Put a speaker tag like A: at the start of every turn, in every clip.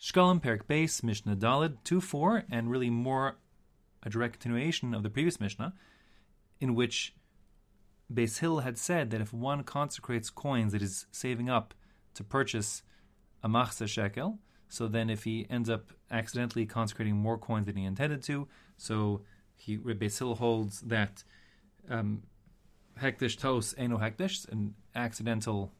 A: Shkalim Perek Beis, Mishnah Dalid 2 4, and really more a direct continuation of the previous Mishnah, in which Beis Hillel had said that if one consecrates coins that he's saving up to purchase a machzah shekel, so then if he ends up accidentally consecrating more coins than he intended to, so he Beis Hillel holds that um, hekdesh tos eno hekdesh, an accidental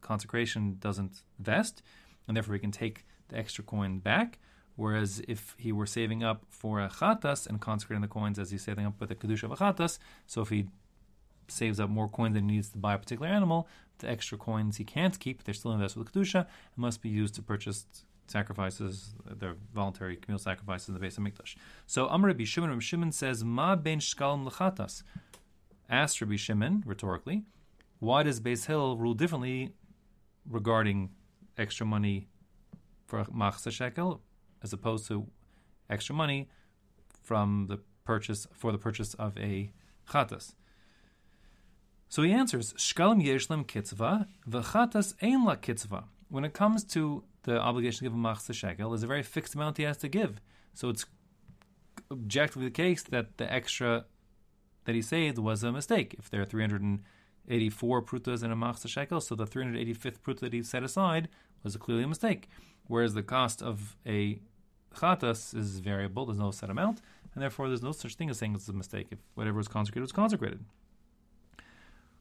A: consecration doesn't vest, and therefore he can take the extra coin back. Whereas if he were saving up for a chatas and consecrating the coins as he's saving up with the kedusha of a chatas, so if he saves up more coins than he needs to buy a particular animal, the extra coins he can't keep, they're still invested with kedusha, and must be used to purchase sacrifices, their voluntary communal sacrifices in the Beis HaMikdash. So Amr Rabbi Shimon, Rabbi Shimon says, Ma ben shkalim lechatas. Asked Rabbi Shimon, rhetorically, why does Beis Hillel rule differently regarding extra money for machzah shekel as opposed to extra money from the purchase for the purchase of a chatas. So he answers, Shkalim yeshlim kitzva, v'chatas ein la kitzva. When it comes to the obligation to give a machzah shekel, there's a very fixed amount he has to give. So it's objectively the case that the extra that he saved was a mistake. If there are 384 prutas in a machzah shekel, so the 385th pruta that he set aside was clearly a mistake. Whereas the cost of a chatas is variable, there's no set amount, and therefore there's no such thing as saying it's a mistake. If whatever was consecrated was consecrated.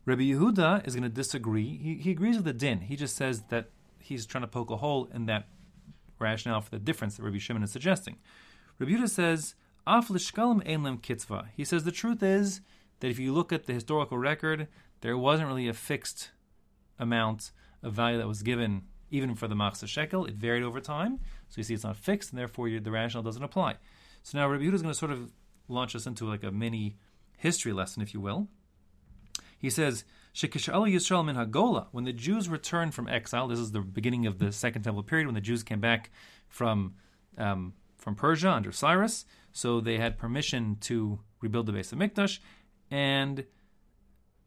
A: Rabbi Yehuda is going to disagree. He, he agrees with the din. He just says that he's trying to poke a hole in that rationale for the difference that Rabbi Shimon is suggesting. Rabbi Yehuda says, Af l'shkalim einlem kitzva. He says the truth is that if you look at the historical record, there wasn't really a fixed amount of value that was given even for the machzah shekel. It varied over time, so you see it's not fixed, and therefore the rationale doesn't apply. So now Rabbi Yehuda is going to sort of launch us into like a mini history lesson, if you will. He says, Yisrael min Hagola, when the Jews returned from exile, this is the beginning of the Second Temple period, when the Jews came back from um, from Persia under Cyrus, so they had permission to rebuild the Beis HaMikdash, and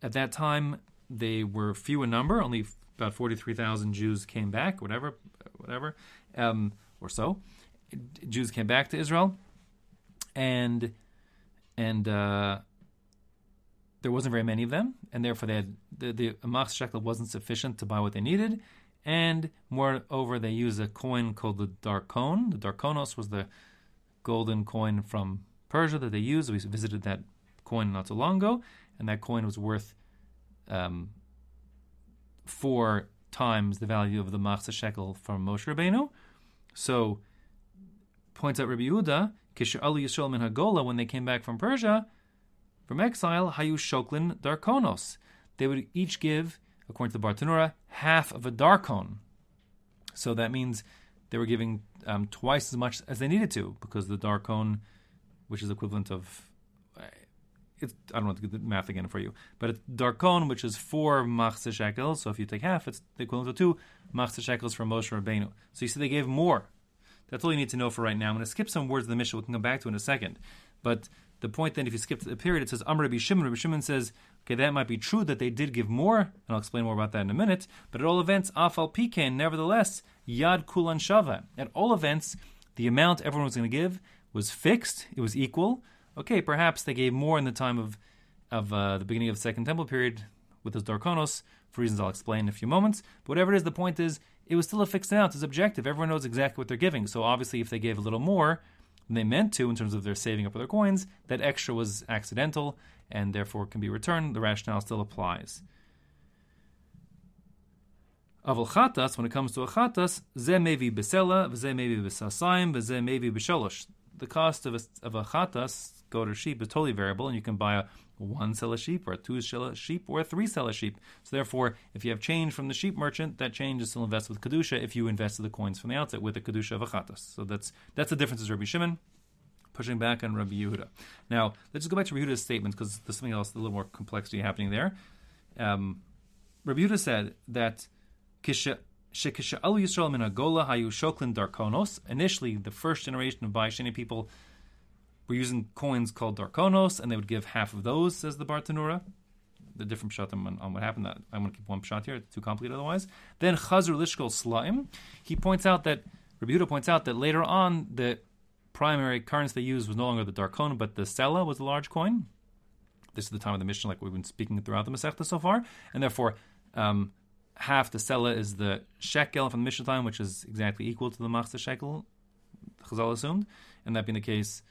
A: at that time they were few in number, only about 43,000 Jews came back, whatever, whatever, um, or so. Jews came back to Israel, and and uh, there wasn't very many of them, and therefore they had the the shekel wasn't sufficient to buy what they needed, and moreover they used a coin called the darkon. The darkonos was the golden coin from Persia that they used. We visited that coin not so long ago, and that coin was worth um, four times the value of the machzah shekel from Moshe Rabbeinu. So, points out Rabbi Yehuda, Kisha Ali Yisrael min Hagola, when they came back from Persia, from exile, Hayu Shoklin Darkonos. They would each give, according to the Bartanura, half of a Darkon. So that means they were giving um, twice as much as they needed to, because the Darkon, which is equivalent of it's, I don't want to do the math again for you, but it's darkon, which is four machzah shekels. So if you take half, it's the equivalent of two machzah shekels from Moshe Rabbeinu. So you see, they gave more. That's all you need to know for right now. I'm going to skip some words of the Mishnah. We can come back to in a second. But the point then, if you skip the period, it says Amr Rabbi Shimon. Rabbi Shimon says, okay, that might be true that they did give more, and I'll explain more about that in a minute. But at all events, Afal Piken, nevertheless, Yad Kulan Shava. At all events, the amount everyone was going to give was fixed. It was equal okay, perhaps they gave more in the time of of uh, the beginning of the Second Temple period with those Darkonos, for reasons I'll explain in a few moments. But whatever it is, the point is, it was still a fixed amount. It's objective. Everyone knows exactly what they're giving. So obviously, if they gave a little more than they meant to in terms of their saving up of their coins, that extra was accidental and therefore can be returned. The rationale still applies. Aval chatas, when it comes to a chatas, ze mevi besela, ze mevi besasayim, ze mevi b'shalosh. The cost of a, of a chatas, goat or sheep is totally variable, and you can buy a one sela sheep or a two sela sheep or a three sela sheep. So therefore, if you have change from the sheep merchant, that change is still invested with kedusha. If you invested the coins from the outset with the kedusha of a chatas, so that's that's the difference. Is Rabbi Shimon pushing back on Rabbi Yehuda. Now let's just go back to Rabbi Yehuda's statements because there's something else, a little more complexity happening there. Um, Rabbi Yehuda said that kisha. Initially, the first generation of Baishani people were using coins called Darkonos, and they would give half of those, says the Bartanura. The different shot on, on what happened. I'm going to keep one shot here; it's too complicated otherwise. Then Chazur Lishkol Slaim, he points out that Rabbi Yehuda points out that later on the primary currency they used was no longer the darkon, but the sela was the large coin. This is the time of the Mishnah, like we've been speaking throughout the Masechta so far, and therefore um, half the sela is the shekel from the Mishnah time, which is exactly equal to the machzah shekel. Chazal assumed, and that being the case,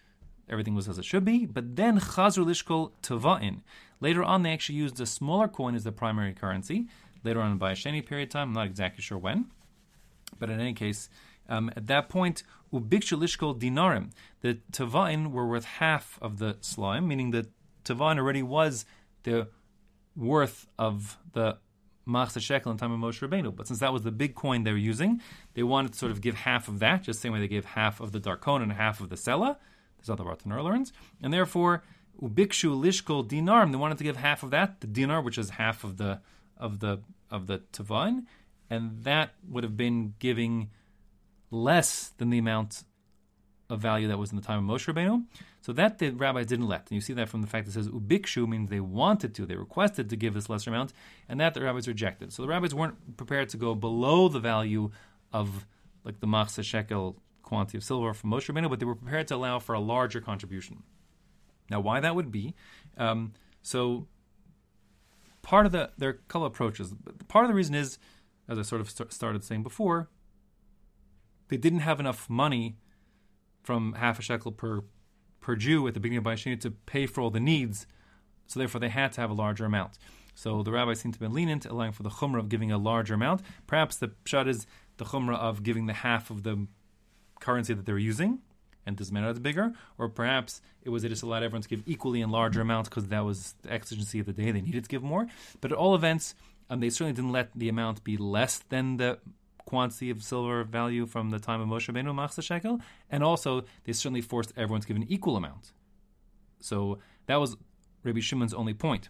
A: everything was as it should be. But then chazru lishkol tavain. Later on, they actually used a smaller coin as the primary currency. Later on, by a Sheni period of time, I'm not exactly sure when, but in any case, um, at that point, ubikshu lishkol dinarim. The tavain were worth half of the slime, meaning that tavain already was the worth of the machzah shekel in time of Moshe Rabbeinu. But since that was the big coin they were using, they wanted to sort of give half of that, just the same way they gave half of the darkon and half of the sela. There's other Bartanur learns, and therefore ubikshu lishkol dinarim. They wanted to give half of that, the dinar, which is half of the of the of the tavain, and that would have been giving less than the amount of value that was in the time of Moshe Rabbeinu. So that the rabbis didn't let. And you see that from the fact that it says ubikshu means they wanted to, they requested to give this lesser amount, and that the rabbis rejected. So the rabbis weren't prepared to go below the value of like the machzah shekel quantity of silver from Moshe Rabbeinu, but they were prepared to allow for a larger contribution. Now, why that would be? Um, so part of the there are a couple approaches. Part of the reason is, as I sort of st- started saying before, they didn't have enough money from half a shekel per per Jew at the beginning of Bayesheni to pay for all the needs, so therefore they had to have a larger amount. So the rabbis seem to be lenient, allowing for the chumrah of giving a larger amount. Perhaps the pshat is the chumrah of giving the half of the currency that they're using, and doesn't matter it's bigger, or perhaps it was they just allowed everyone to give equally in larger amounts because that was the exigency of the day; they needed to give more. But at all events, um, they certainly didn't let the amount be less than the quantity of silver value from the time of Moshe Benu Machzah Shekel, and also they certainly forced everyone to give an equal amount. So that was Rabbi Shimon's only point,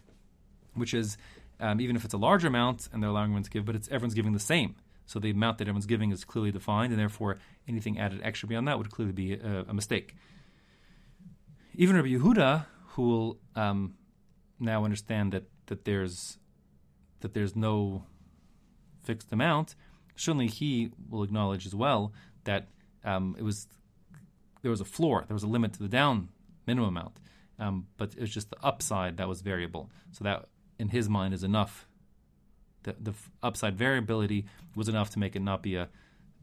A: which is um, even if it's a larger amount and they're allowing everyone to give, but it's everyone's giving the same. So the amount that everyone's giving is clearly defined, and therefore anything added extra beyond that would clearly be a, a mistake. Even Rabbi Yehuda, who will um, now understand that, that there's that there's no fixed amount, certainly he will acknowledge as well that um, it was there was a floor, there was a limit to the down minimum amount, um, but it was just the upside that was variable. So that, in his mind, is enough. The, the upside variability was enough to make it not be a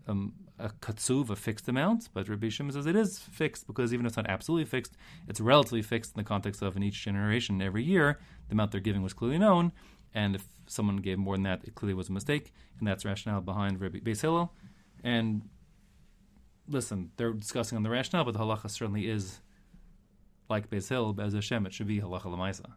A: um, a katsuv, a fixed amount, but Rabbi Shimon says it is fixed because even if it's not absolutely fixed, it's relatively fixed in the context of in each generation every year, the amount they're giving was clearly known, and if someone gave more than that, it clearly was a mistake, and that's rationale behind Rabbi Beis Hillel. And listen, they're discussing on the rationale, but the halacha certainly is like Beis Hillel, as Hashem, it should be halacha lemaisa.